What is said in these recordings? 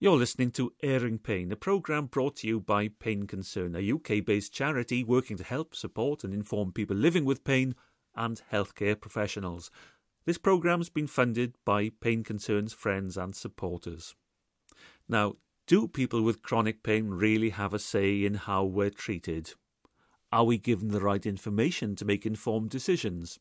You're listening to Airing Pain, a programme brought to you by Pain Concern, a UK based charity working to help, support, and inform people living with pain and healthcare professionals. This programme's been funded by Pain Concern's friends and supporters. Now, do people with chronic pain really have a say in how we're treated? Are we given the right information to make informed decisions?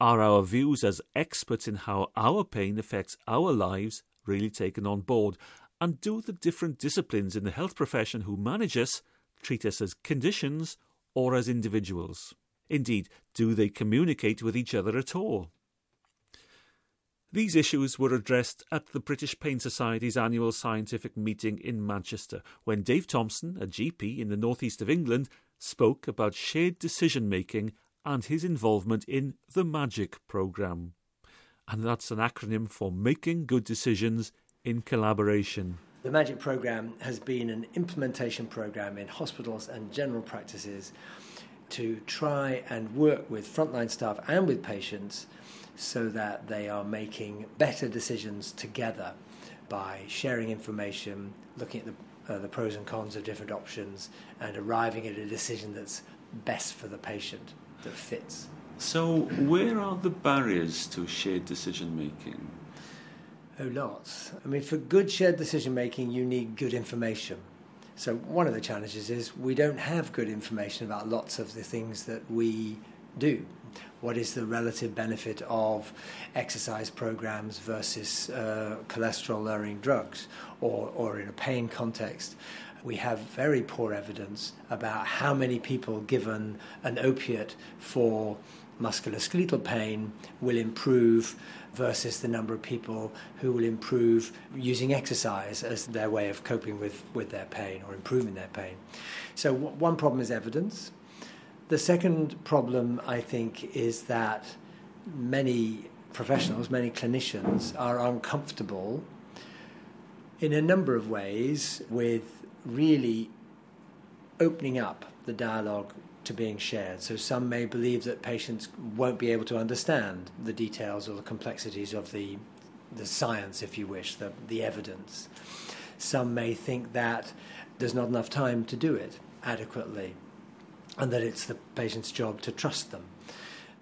Are our views as experts in how our pain affects our lives really taken on board? And do the different disciplines in the health profession who manage us treat us as conditions or as individuals? Indeed, do they communicate with each other at all? These issues were addressed at the British Pain Society's annual scientific meeting in Manchester when Dave Tomson, a GP in the northeast of England, spoke about shared decision making and his involvement in the MAGIC programme. And that's an acronym for Making Good Decisions in collaboration. The MAGIC program has been an implementation program in hospitals and general practices to try and work with frontline staff and with patients so that they are making better decisions together by sharing information, looking at the, uh, the pros and cons of different options, and arriving at a decision that's best for the patient, that fits. So, where are the barriers to shared decision making? Oh, lots. I mean, for good shared decision making, you need good information. So, one of the challenges is we don't have good information about lots of the things that we do. What is the relative benefit of exercise programs versus uh, cholesterol lowering drugs, or, or in a pain context? We have very poor evidence about how many people given an opiate for musculoskeletal pain will improve versus the number of people who will improve using exercise as their way of coping with, with their pain or improving their pain. So, one problem is evidence. The second problem, I think, is that many professionals, many clinicians are uncomfortable in a number of ways with really opening up the dialogue to being shared. So some may believe that patients won't be able to understand the details or the complexities of the the science, if you wish, the, the evidence. Some may think that there's not enough time to do it adequately and that it's the patient's job to trust them.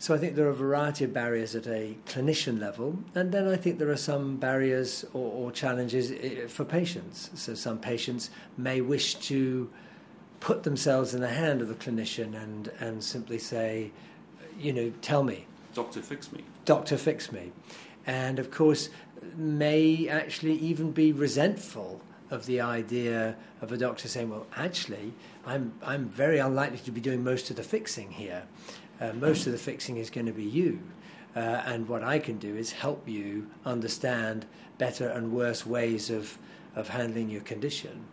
So I think there are a variety of barriers at a clinician level, and then I think there are some barriers or, or challenges eh, for patients. So some patients may wish to put themselves in the hand of the clinician and, and simply say, you know, tell me. Doctor, fix me. Doctor, fix me. And of course, may actually even be resentful of the idea of a doctor saying, well, actually, I'm, I'm very unlikely to be doing most of the fixing here. Uh, most of the fixing is going to be you. Uh, and what I can do is help you understand better and worse ways of, of handling your condition.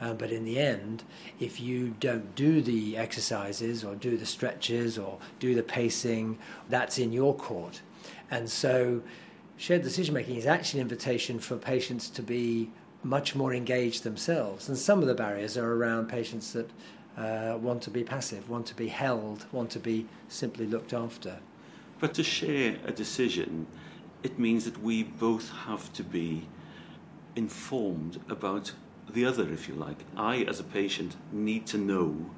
Um, but in the end, if you don't do the exercises or do the stretches or do the pacing, that's in your court. And so, shared decision making is actually an invitation for patients to be much more engaged themselves. And some of the barriers are around patients that uh, want to be passive, want to be held, want to be simply looked after. But to share a decision, it means that we both have to be informed about the other, if you like. I, as a patient, need to know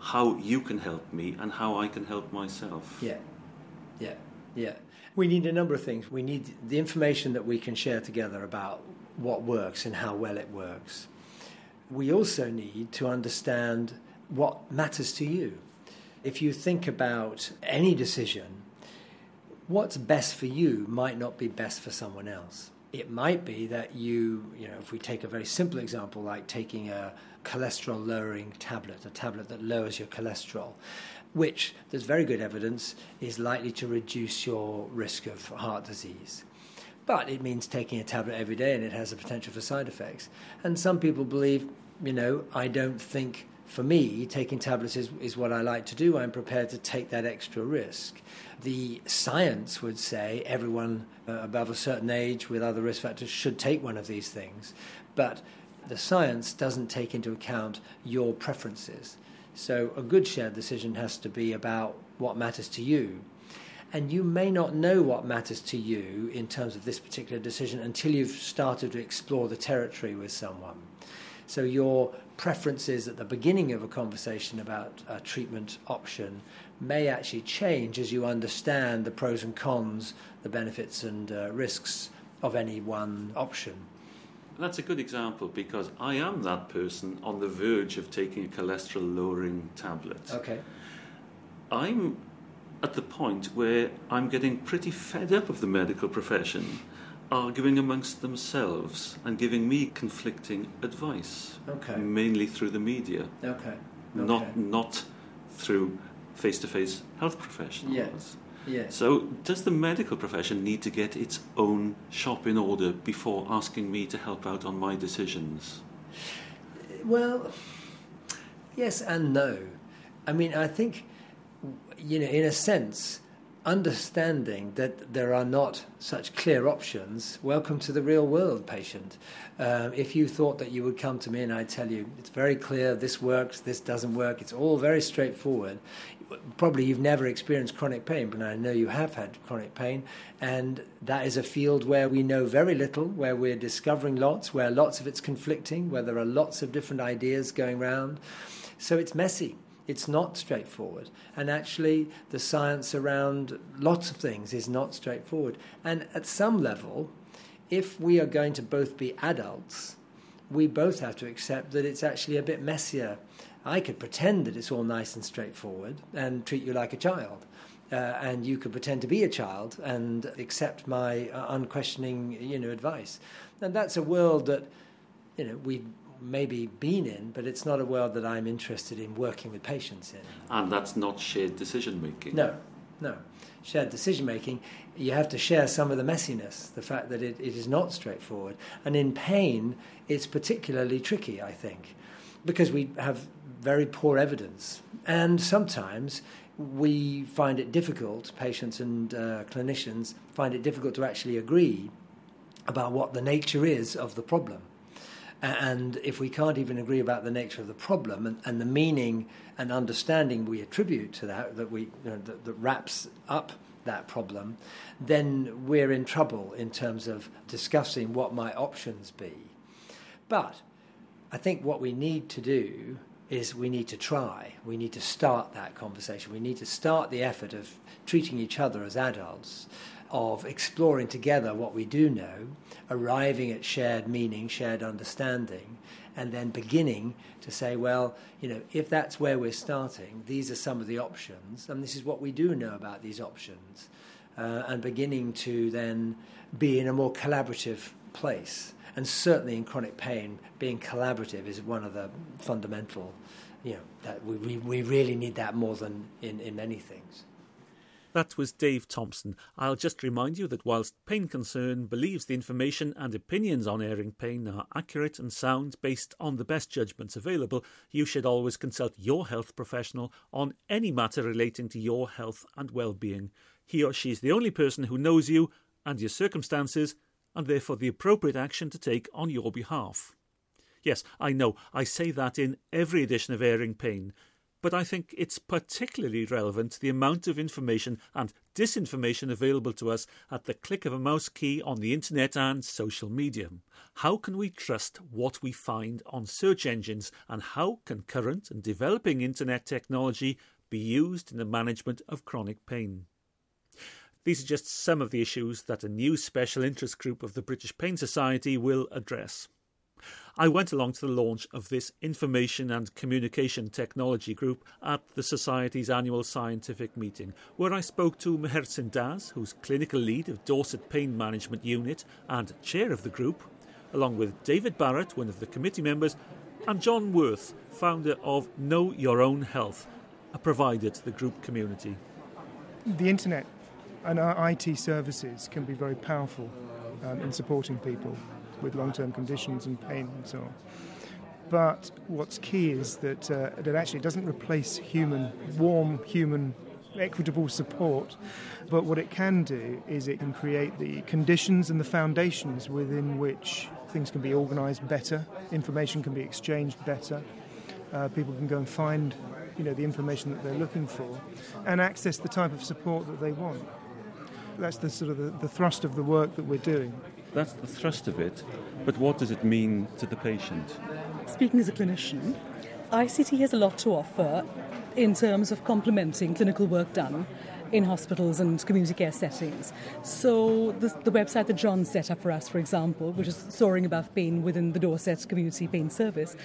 how you can help me and how I can help myself. Yeah, yeah, yeah. We need a number of things. We need the information that we can share together about what works and how well it works. We also need to understand what matters to you. If you think about any decision, what's best for you might not be best for someone else it might be that you, you know, if we take a very simple example like taking a cholesterol lowering tablet, a tablet that lowers your cholesterol, which there's very good evidence is likely to reduce your risk of heart disease. But it means taking a tablet every day and it has a potential for side effects. And some people believe, you know, I don't think for me, taking tablets is, is what I like to do. I'm prepared to take that extra risk. The science would say everyone uh, above a certain age with other risk factors should take one of these things, but the science doesn't take into account your preferences. So a good shared decision has to be about what matters to you. And you may not know what matters to you in terms of this particular decision until you've started to explore the territory with someone. So your preferences at the beginning of a conversation about a treatment option may actually change as you understand the pros and cons, the benefits and uh, risks of any one option. That's a good example because I am that person on the verge of taking a cholesterol lowering tablet. Okay. I'm at the point where I'm getting pretty fed up of the medical profession arguing amongst themselves and giving me conflicting advice. Okay. Mainly through the media. Okay. okay. Not not through face to face health professionals. Yes. So, does the medical profession need to get its own shop in order before asking me to help out on my decisions? Well, yes and no. I mean, I think, you know, in a sense, understanding that there are not such clear options, welcome to the real world, patient. Uh, if you thought that you would come to me and I'd tell you it's very clear, this works, this doesn't work, it's all very straightforward. Probably you've never experienced chronic pain, but I know you have had chronic pain, and that is a field where we know very little, where we're discovering lots, where lots of it's conflicting, where there are lots of different ideas going around. So it's messy. It's not straightforward. And actually, the science around lots of things is not straightforward. And at some level, if we are going to both be adults, we both have to accept that it's actually a bit messier. I could pretend that it's all nice and straightforward and treat you like a child. Uh, and you could pretend to be a child and accept my uh, unquestioning, you know, advice. And that's a world that, you know, we maybe been in, but it's not a world that I'm interested in working with patients in. And that's not shared decision making? No, no. Shared decision making, you have to share some of the messiness, the fact that it, it is not straightforward. And in pain, it's particularly tricky, I think, because we have very poor evidence. And sometimes we find it difficult, patients and uh, clinicians find it difficult to actually agree about what the nature is of the problem. And if we can't even agree about the nature of the problem and, and the meaning and understanding we attribute to that, that, we, you know, that, that wraps up that problem, then we're in trouble in terms of discussing what my options be. But I think what we need to do is we need to try. We need to start that conversation. We need to start the effort of treating each other as adults of exploring together what we do know, arriving at shared meaning, shared understanding, and then beginning to say, well, you know, if that's where we're starting, these are some of the options, and this is what we do know about these options, uh, and beginning to then be in a more collaborative place. And certainly in chronic pain, being collaborative is one of the fundamental, you know, that we, we, we really need that more than in, in many things. That was Dave Tomson. I'll just remind you that whilst Pain Concern believes the information and opinions on airing pain are accurate and sound based on the best judgments available, you should always consult your health professional on any matter relating to your health and well-being. He or she is the only person who knows you and your circumstances, and therefore the appropriate action to take on your behalf. Yes, I know, I say that in every edition of Airing Pain, but I think it's particularly relevant to the amount of information and disinformation available to us at the click of a mouse key on the internet and social media. How can we trust what we find on search engines, and how can current and developing internet technology be used in the management of chronic pain? These are just some of the issues that a new special interest group of the British Pain Society will address. I went along to the launch of this Information and Communication Technology Group at the Society's annual scientific meeting, where I spoke to Meherzin Das, who's clinical lead of Dorset Pain Management Unit and chair of the group, along with David Barrett, one of the committee members, and John Worth, founder of Know Your Own Health, a provider to the group community. The internet and our IT services can be very powerful um, in supporting people with long-term conditions and pain and so on. But what's key is that uh, it actually doesn't replace human, warm human equitable support, but what it can do is it can create the conditions and the foundations within which things can be organised better, information can be exchanged better, uh, people can go and find you know the information that they're looking for, and access the type of support that they want. that's the sort of the, the thrust of the work that we're doing. That's the thrust of it, but what does it mean to the patient? Speaking as a clinician, ICT has a lot to offer in terms of complementing clinical work done in hospitals and community care settings. So, the, the, website that John set up for us, for example, which is Soaring Above Pain within the Dorset Community Pain Service,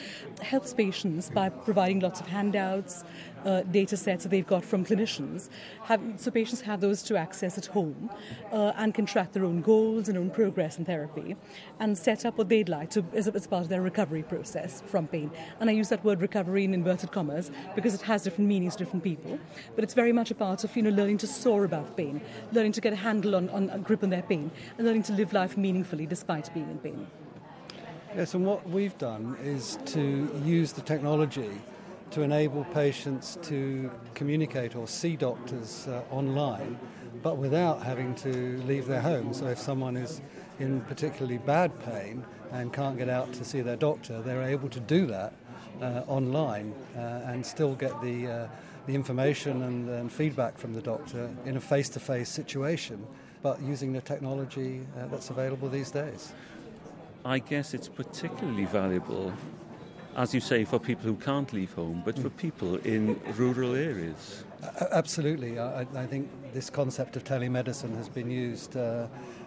helps patients by providing lots of handouts, uh, data sets that they've got from clinicians. Have, so patients have those to access at home uh, and can track their own goals and own progress in therapy and set up what they'd like to as, as part of their recovery process from pain. And I use that word recovery in inverted commas because it has different meanings to different people. But it's very much a part of you know learning to soar above pain, learning to get a handle on, on a grip on their pain, and learning to live life meaningfully despite being in pain. Yes, and what we've done is to use the technology to enable patients to communicate or see doctors uh, online, but without having to leave their home. So if someone is in particularly bad pain and can't get out to see their doctor, they're able to do that uh, online uh, and still get the, uh, the information and, and, feedback from the doctor in a face to face situation, but using the technology uh, that's available these days. I guess it's particularly valuable as you say, for people who can't leave home, but for people in rural areas. Absolutely. I, I think this concept of telemedicine has been used uh,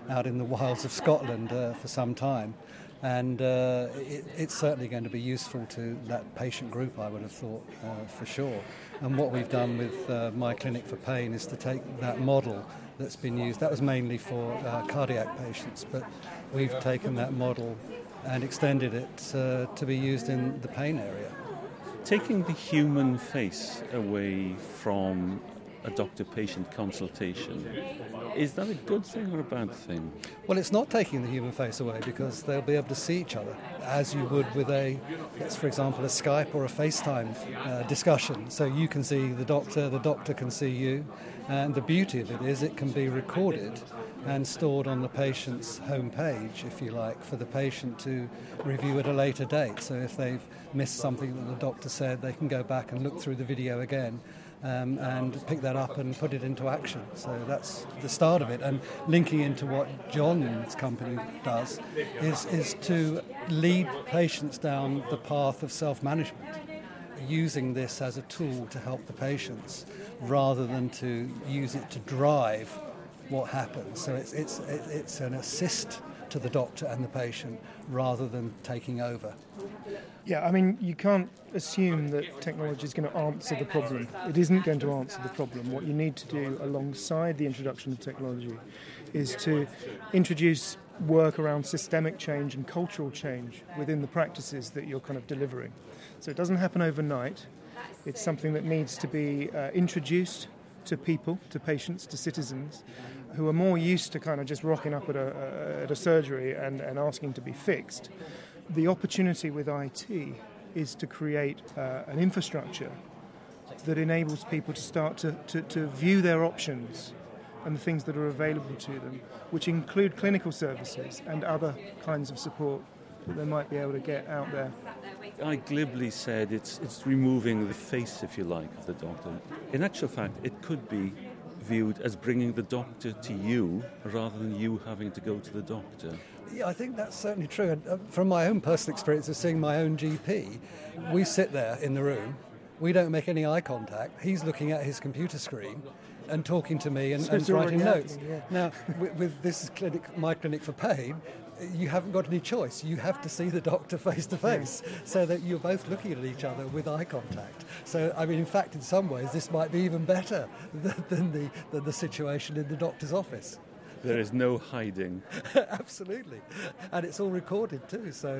out in the wilds of Scotland uh, for some time. And uh, it, it's certainly going to be useful to that patient group, I would have thought, uh, for sure. And what we've done with uh, My Clinic for Pain is to take that model that's been used, that was mainly for uh, cardiac patients, but we've taken that model and extended it uh, to be used in the pain area. Taking the human face away from a doctor patient consultation, is that a good thing or a bad thing? Well, it's not taking the human face away because they'll be able to see each other as you would with a, let's for example, a Skype or a FaceTime uh, discussion. So you can see the doctor, the doctor can see you, and the beauty of it is it can be recorded and stored on the patient's home page, if you like, for the patient to review at a later date. So if they've missed something that the doctor said, they can go back and look through the video again um, and pick that up and put it into action. So that's the start of it. And linking into what John's company does is, is to lead patients down the path of self management, using this as a tool to help the patients rather than to use it to drive what happens. So it's, it's, it's an assist to the doctor and the patient rather than taking over. Yeah, I mean, you can't assume that technology is going to answer the problem. It isn't going to answer the problem. What you need to do alongside the introduction of technology is to introduce work around systemic change and cultural change within the practices that you're kind of delivering. So it doesn't happen overnight. It's something that needs to be uh, introduced to people, to patients, to citizens, who are more used to kind of just rocking up at a, at a surgery and, and asking to be fixed. The opportunity with IT is to create uh, an infrastructure that enables people to start to, to, to view their options and the things that are available to them, which include clinical services and other kinds of support that they might be able to get out there. I glibly said it's, it's removing the face, if you like, of the doctor. In actual fact, it could be viewed as bringing the doctor to you rather than you having to go to the doctor. Yeah, I think that's certainly true. And uh, from my own personal experience of seeing my own GP, we sit there in the room, we don't make any eye contact. He's looking at his computer screen and talking to me and, so and writing notes. Yeah. Now, with, with, this clinic, my clinic for pain, you haven't got any choice. You have to see the doctor face to face so that you're both looking at each other with eye contact. So, I mean, in fact, in some ways, this might be even better than the, than the situation in the doctor's office. There is no hiding. Absolutely. And it's all recorded too, so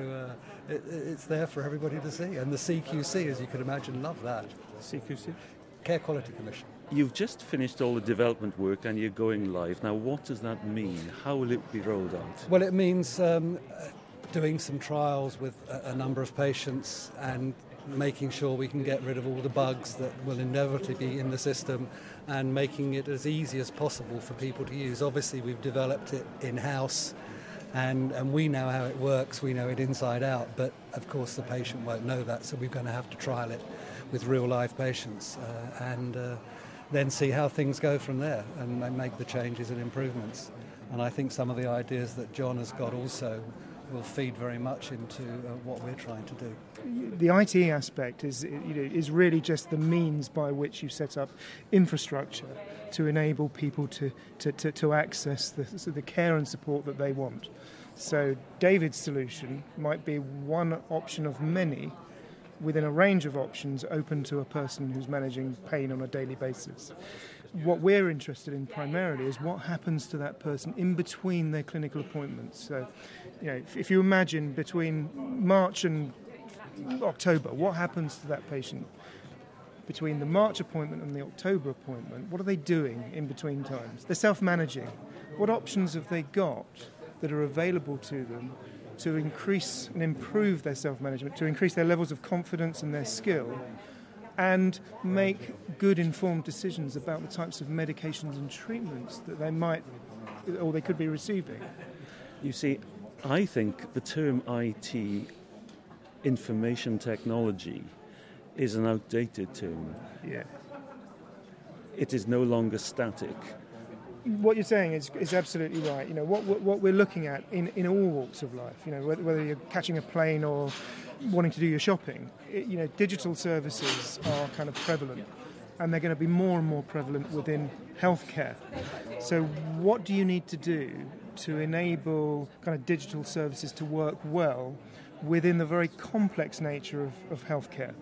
uh, it, it's there for everybody to see. And the CQC, as you can imagine, love that. CQC? Care Quality Commission. You've just finished all the development work and you're going live. Now, what does that mean? How will it be rolled out? Well, it means um, doing some trials with a, a number of patients and making sure we can get rid of all the bugs that will inevitably be in the system and making it as easy as possible for people to use. Obviously, we've developed it in house and, and we know how it works, we know it inside out, but of course, the patient won't know that, so we're going to have to trial it with real life patients. Uh, and uh, then see how things go from there and make the changes and improvements. And I think some of the ideas that John has got also will feed very much into uh, what we're trying to do. The IT aspect is, you know, is really just the means by which you set up infrastructure to enable people to, to, to, to access the, the care and support that they want. So, David's solution might be one option of many within a range of options open to a person who's managing pain on a daily basis. What we're interested in primarily is what happens to that person in between their clinical appointments. So, you know, if, if you imagine between March and October, what happens to that patient between the March appointment and the October appointment? What are they doing in between times? They're self managing. What options have they got that are available to them to increase and improve their self management, to increase their levels of confidence and their skill, and make good informed decisions about the types of medications and treatments that they might or they could be receiving. You see, I think the term IT, information technology, is an outdated term. Yeah. It is no longer static what you're saying is, is absolutely right. You know what, what, we're looking at in, in all walks of life. You know whether, whether you're catching a plane or wanting to do your shopping. It, you know digital services are kind of prevalent, and they're going to be more and more prevalent within healthcare. So what do you need to do to enable kind of digital services to work well within the very complex nature of, of healthcare?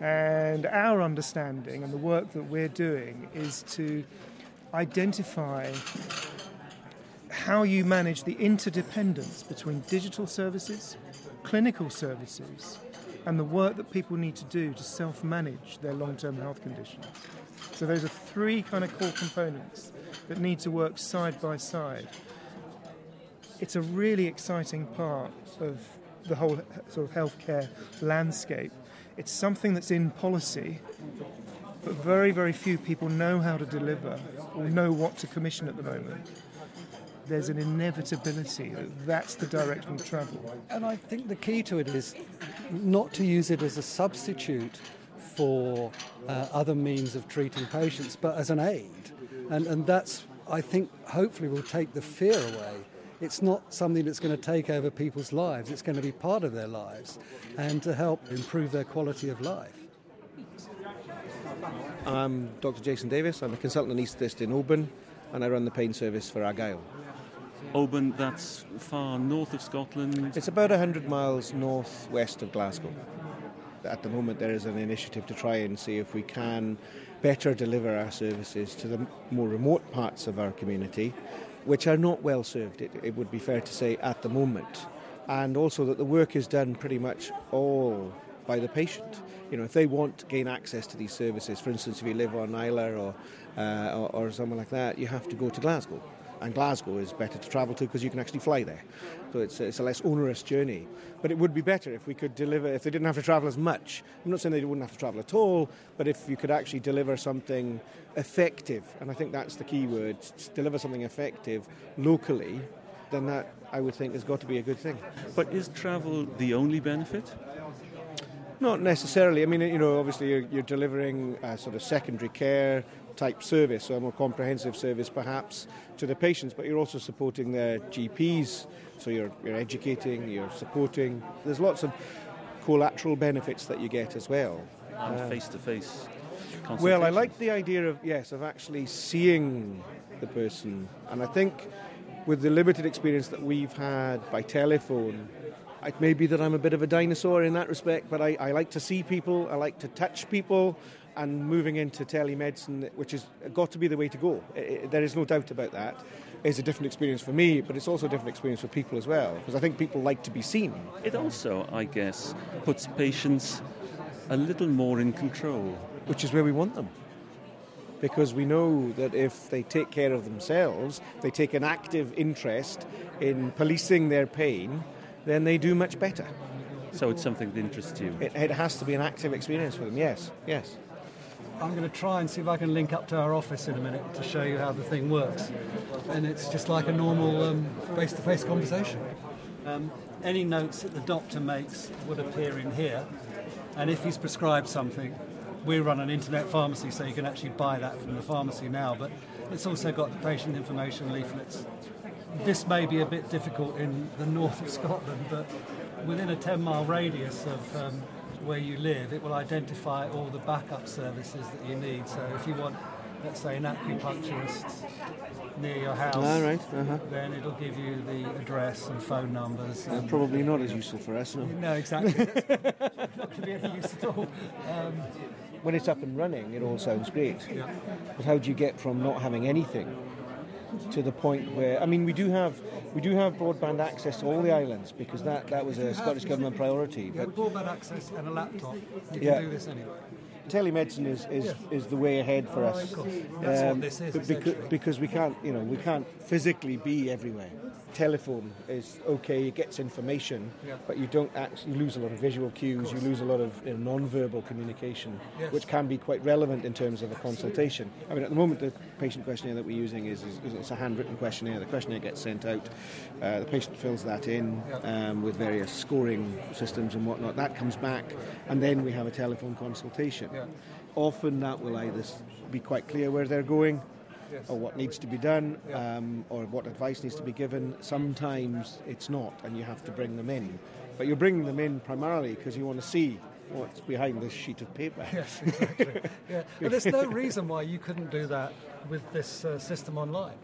And our understanding and the work that we're doing is to identify how you manage the interdependence between digital services, clinical services, and the work that people need to do to self manage their long term health conditions. So, those are three kind of core components that need to work side by side. It's a really exciting part of the whole sort of healthcare landscape. It's something that's in policy, but very, very few people know how to deliver know what to commission at the moment. There's an inevitability that that's the direction of travel. And I think the key to it is not to use it as a substitute for uh, other means of treating patients, but as an aid. And, and that's, I think, hopefully will take the fear away. It's not something that's going to take over people's lives, it's going to be part of their lives and to help improve their quality of life. I'm Dr. Jason Davies. I'm a consultant anaesthetist in Oban, and I run the pain service for Argyll. Oban, that's far north of Scotland. It's about 100 miles northwest of Glasgow. At the moment, there is an initiative to try and see if we can better deliver our services to the more remote parts of our community, which are not well served, it, it would be fair to say, at the moment. And also that the work is done pretty much all by the patient. You know, if they want to gain access to these services, for instance, if you live on Islay or, uh, or, or somewhere like that, you have to go to Glasgow. And Glasgow is better to travel to because you can actually fly there. So it's, it's a less onerous journey. But it would be better if we could deliver, if they didn't have to travel as much. I'm not saying they wouldn't have to travel at all, but if you could actually deliver something effective, and I think that's the key word, deliver something effective locally, then that I would think has got to be a good thing. But is travel the only benefit? Not necessarily. I mean, you know, obviously you're, you're, delivering a sort of secondary care type service, so a more comprehensive service perhaps to the patients, but you're also supporting their GPs, so you're, you're educating, you're supporting. There's lots of collateral benefits that you get as well. And face to face. Well, I like the idea of, yes, of actually seeing the person. And I think with the limited experience that we've had by telephone, it may be that I'm a bit of a dinosaur in that respect, but I, I like to see people, I like to touch people, and moving into telemedicine, which has got to be the way to go. It, there is no doubt about that. It's a different experience for me, but it's also a different experience for people as well, because I think people like to be seen. It also, I guess, puts patients a little more in control. Which is where we want them. Because we know that if they take care of themselves, they take an active interest in policing their pain, then they do much better. So it's something that interests you? It, it has to be an active experience for them, yes, yes. I'm going to try and see if I can link up to our office in a minute to show you how the thing works. And it's just like a normal face to face conversation. Um, any notes that the doctor makes would appear in here. And if he's prescribed something, we run an internet pharmacy, so you can actually buy that from the pharmacy now. But it's also got the patient information leaflets. This may be a bit difficult in the north of Scotland, but within a 10 mile radius of um, where you live, it will identify all the backup services that you need. So if you want, let's say, an acupuncturist near your house, All right, uh-huh. then it'll give you the address and phone numbers. Uh, and- probably not as useful for us. No. no, exactly. Not going to be any use at all. Um, When it's up and running, it all sounds great. yeah. But how do you get from not having anything to the point where I mean we do have we do have broadband access to all the islands because that, that was a Scottish government priority. But broadband access and a laptop. You can Yeah. do this anyway. telemedicine is, is, is the way ahead for us. Of course. That's what um, this is, because, because we can't you know we can't physically be everywhere. Telephone is okay; it gets information, Yeah. but you don't actually lose a lot of visual cues. You lose a lot of you know, non-verbal communication, Yes. which can be quite relevant in terms of a consultation. I mean, at the moment, the patient questionnaire that we're using is, is, is it's a handwritten questionnaire. The questionnaire gets sent out. Uh, the patient fills that in Yeah. um, with various scoring systems and whatnot. That comes back, and then we have a telephone consultation. Yeah. Often that will either be quite clear where they're going Yes. or what needs to be done Yeah. um, or what advice needs to be given. Sometimes it's not and you have to bring them in. But you're bringing them in primarily because you want to see what's behind this sheet of paper. Yes, exactly. yeah. But there's no reason why you couldn't do that with this uh, system online.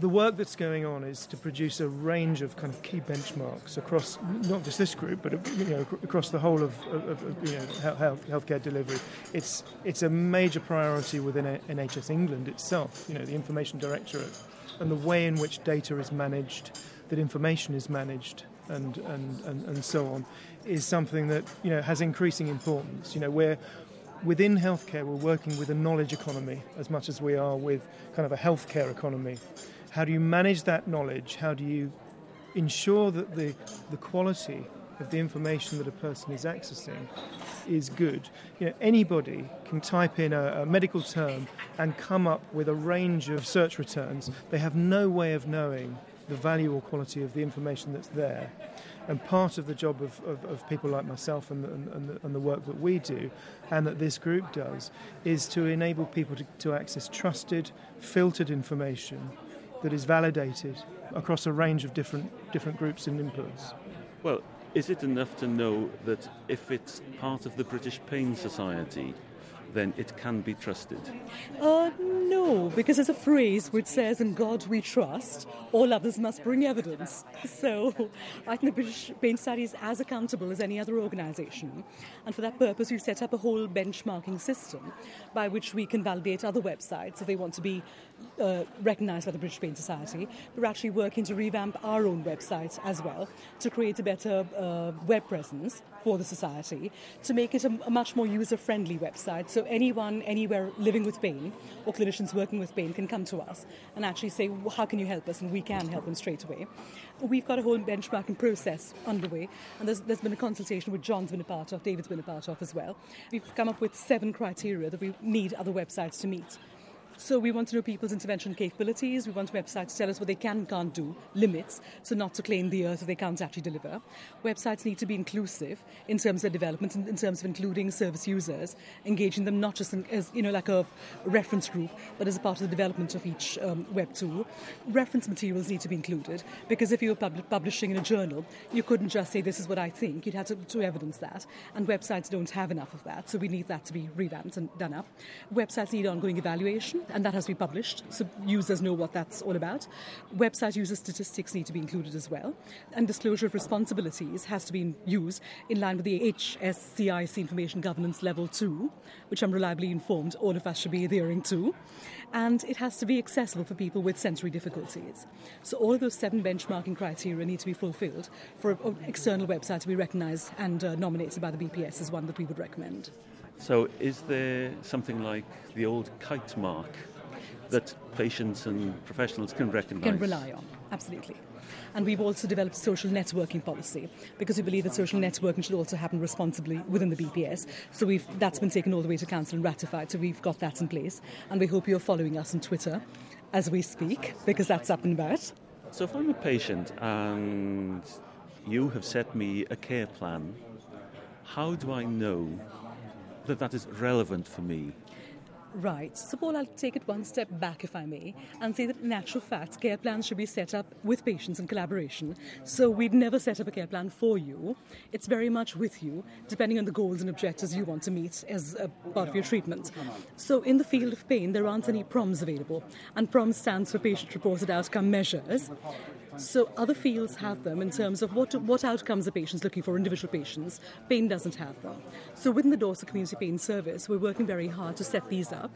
The work that's going on is to produce a range of kind of key benchmarks across not just this group, but you know across the whole of, of, of you know health healthcare delivery. It's it's a major priority within NHS England itself. You know the Information Directorate and the way in which data is managed, that information is managed, and and, and, and so on, is something that you know has increasing importance. You know where within healthcare, we're working with a knowledge economy as much as we are with kind of a healthcare economy. How do you manage that knowledge? How do you ensure that the, the quality of the information that a person is accessing is good? You know, anybody can type in a, a medical term and come up with a range of search returns. They have no way of knowing the value or quality of the information that's there. And part of the job of, of, of people like myself and the, and, the, and the work that we do and that this group does is to enable people to, to access trusted, filtered information that is validated across a range of different, different groups and inputs. Well, is it enough to know that if it's part of the British Pain Society, then it can be trusted? Uh, no, because there's a phrase which says, In God we trust, all others must bring evidence. So I think the British Pain Society is as accountable as any other organisation. And for that purpose, we've set up a whole benchmarking system by which we can validate other websites if they want to be uh, recognised by the British Pain Society. We're actually working to revamp our own website as well to create a better uh, web presence for the society, to make it a, a much more user friendly website. So anyone, anywhere living with pain or clinicians working with pain can come to us and actually say, "Well, How can you help us? And we can help them straight away. We've got a whole benchmarking process underway, and there's, there's been a consultation which John's been a part of, David's been a part of as well. We've come up with seven criteria that we need other websites to meet. So we want to know people's intervention capabilities. We want websites to tell us what they can and can't do, limits, so not to claim the earth that they can't actually deliver. Websites need to be inclusive in terms of development, in, in terms of including service users, engaging them not just in, as you know like a reference group, but as a part of the development of each um, web tool. Reference materials need to be included because if you were pub- publishing in a journal, you couldn't just say this is what I think. You'd have to, to evidence that, and websites don't have enough of that, so we need that to be revamped and done up. Websites need ongoing evaluation and that has to be published so users know what that's all about. Website user statistics need to be included as well, and disclosure of responsibilities has to be used in line with the HSCIC Information Governance Level 2, which I'm reliably informed all of us should be adhering to, and it has to be accessible for people with sensory difficulties. So all of those seven benchmarking criteria need to be fulfilled for an external website to be recognised and uh, nominated by the BPS as one that we would recommend. So, is there something like the old kite mark that patients and professionals can recognise? can rely on. Absolutely. And we've also developed social networking policy because we believe that social networking should also happen responsibly within the BPS. So we've, that's been taken all the way to council and ratified. So we've got that in place. And we hope you're following us on Twitter as we speak because that's up and about. So, if I'm a patient and you have set me a care plan, how do I know that that is relevant for me? Right. So, Paul, I'll take it one step back, if I may, and say that in actual fact, care plans should be set up with patients in collaboration. So, we'd never set up a care plan for you. It's very much with you, depending on the goals and objectives you want to meet as a part of your treatment. So, in the field of pain, there aren't any PROMs available, and PROMs stands for Patient Reported Outcome Measures. So other fields have them in terms of what, what outcomes are patients looking for, individual patients. Pain doesn't have them. So within the Dorset Community Pain Service, we're working very hard to set these up.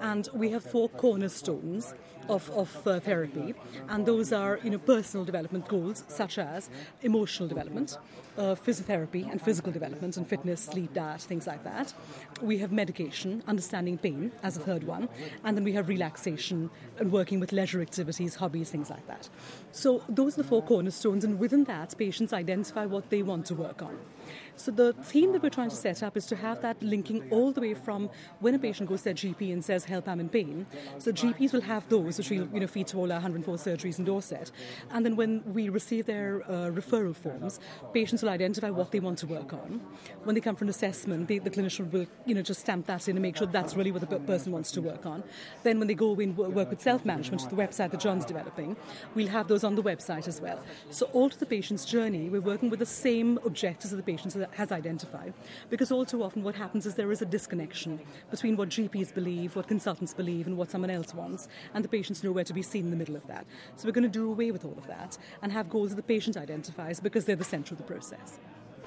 And we have four cornerstones of, of uh, therapy. And those are, you know, personal development goals, such as emotional development, uh, physiotherapy and physical development and fitness, sleep, diet, things like that. We have medication, understanding pain as a third one. And then we have relaxation and working with leisure activities, hobbies, things like that. So those are the four cornerstones, and within that, patients identify what they want to work on. So the theme that we're trying to set up is to have that linking all the way from when a patient goes to their GP and says, "Help, I'm in pain." So GPs will have those, which will you know feed to all our 104 surgeries in Dorset, and then when we receive their uh, referral forms, patients will identify what they want to work on. When they come for an assessment, the, the clinician will you know just stamp that in and make sure that's really what the person wants to work on. Then when they go in and work with self-management, the website that John's developing, we'll have those on the website as well. So all to the patient's journey, we're working with the same objectives of the patient has identified. Because all too often what happens is there is a disconnection between what GPs believe, what consultants believe, and what someone else wants, and the patient's nowhere to be seen in the middle of that. So we're going to do away with all of that and have goals that the patient identifies because they're the centre of the process.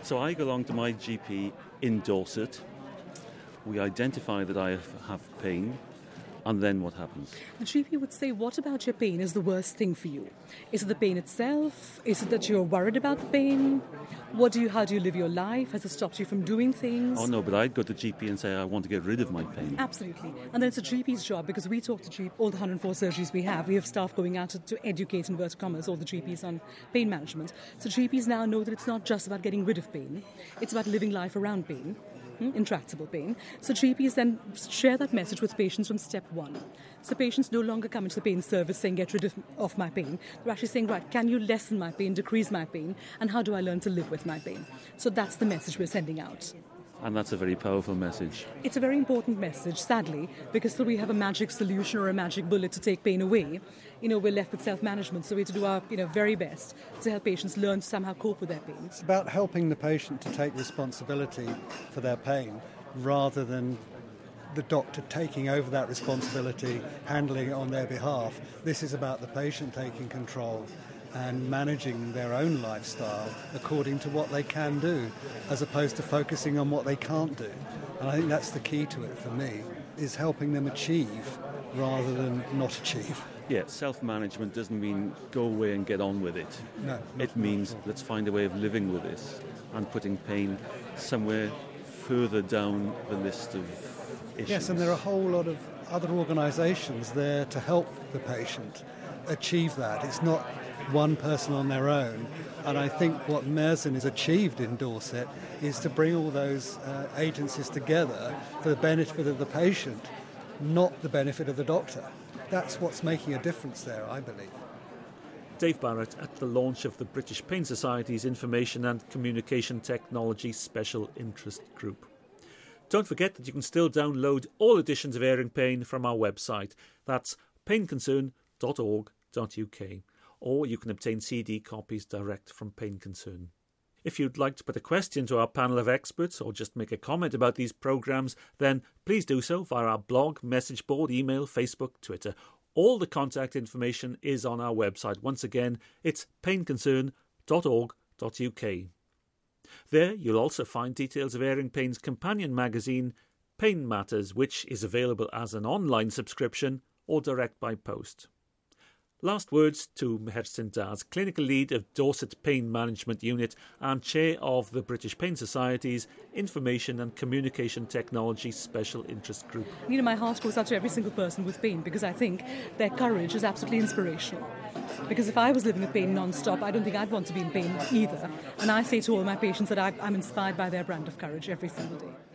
So I go along to my GP in Dorset. We identify that I have pain. And then what happens? The GP would say, What about your pain is the worst thing for you? Is it the pain itself? Is it that you're worried about the pain? What do you, how do you live your life? Has it stopped you from doing things? Oh, no, but I'd go to GP and say, I want to get rid of my pain. Absolutely. And then it's a GP's job because we talk to GP, all the 104 surgeries we have. We have staff going out to, to educate, in inverted commas, all the GPs on pain management. So GPs now know that it's not just about getting rid of pain, it's about living life around pain intractable pain. So GPs then share that message with patients from step one. So patients no longer come into the pain service saying, get rid of, of my pain. They're actually saying, right, can you lessen my pain, decrease my pain, and how do I learn to live with my pain? So that's the message we're sending out. And that's a very powerful message. It's a very important message, sadly, because we have a magic solution or a magic bullet to take pain away, you know, we're left with self-management. So we have to do our, you know, very best to help patients learn to somehow cope with their pain. It's about helping the patient to take responsibility for their pain rather than the doctor taking over that responsibility, handling it on their behalf. This is about the patient taking control and managing their own lifestyle according to what they can do, as opposed to focusing on what they can't do. And I think that's the key to it for me, is helping them achieve rather than not achieve. Yeah, self management doesn't mean go away and get on with it. No. It means let's find a way of living with this and putting pain somewhere further down the list of issues. Yes, and there are a whole lot of other organisations there to help the patient achieve that. It's not one person on their own. And I think what Meherzin has achieved in Dorset is to bring all those uh, agencies together for the benefit of the patient, not the benefit of the doctor. That's what's making a difference there, I believe. Dave Barrett at the launch of the British Pain Society's Information and Communication Technology Special Interest Group. Don't forget that you can still download all editions of Airing Pain from our website. That's painconcern.org.uk or you can obtain CD copies direct from Pain Concern. If you'd like to put a question to our panel of experts or just make a comment about these programmes, then please do so via our blog, message board, email, Facebook, Twitter. All the contact information is on our website. Once again, it's painconcern.org.uk. There you'll also find details of Airing Pain's companion magazine, Pain Matters, which is available as an online subscription or direct by post. Last words to Meherzin Das, clinical lead of Dorset Pain Management Unit and chair of the British Pain Society's Information and Communication Technology Special Interest Group. You know, my heart goes out to every single person with pain because I think their courage is absolutely inspirational. Because if I was living with pain non-stop, I don't think I'd want to be in pain either. And I say to all my patients that I'm inspired by their brand of courage every single day.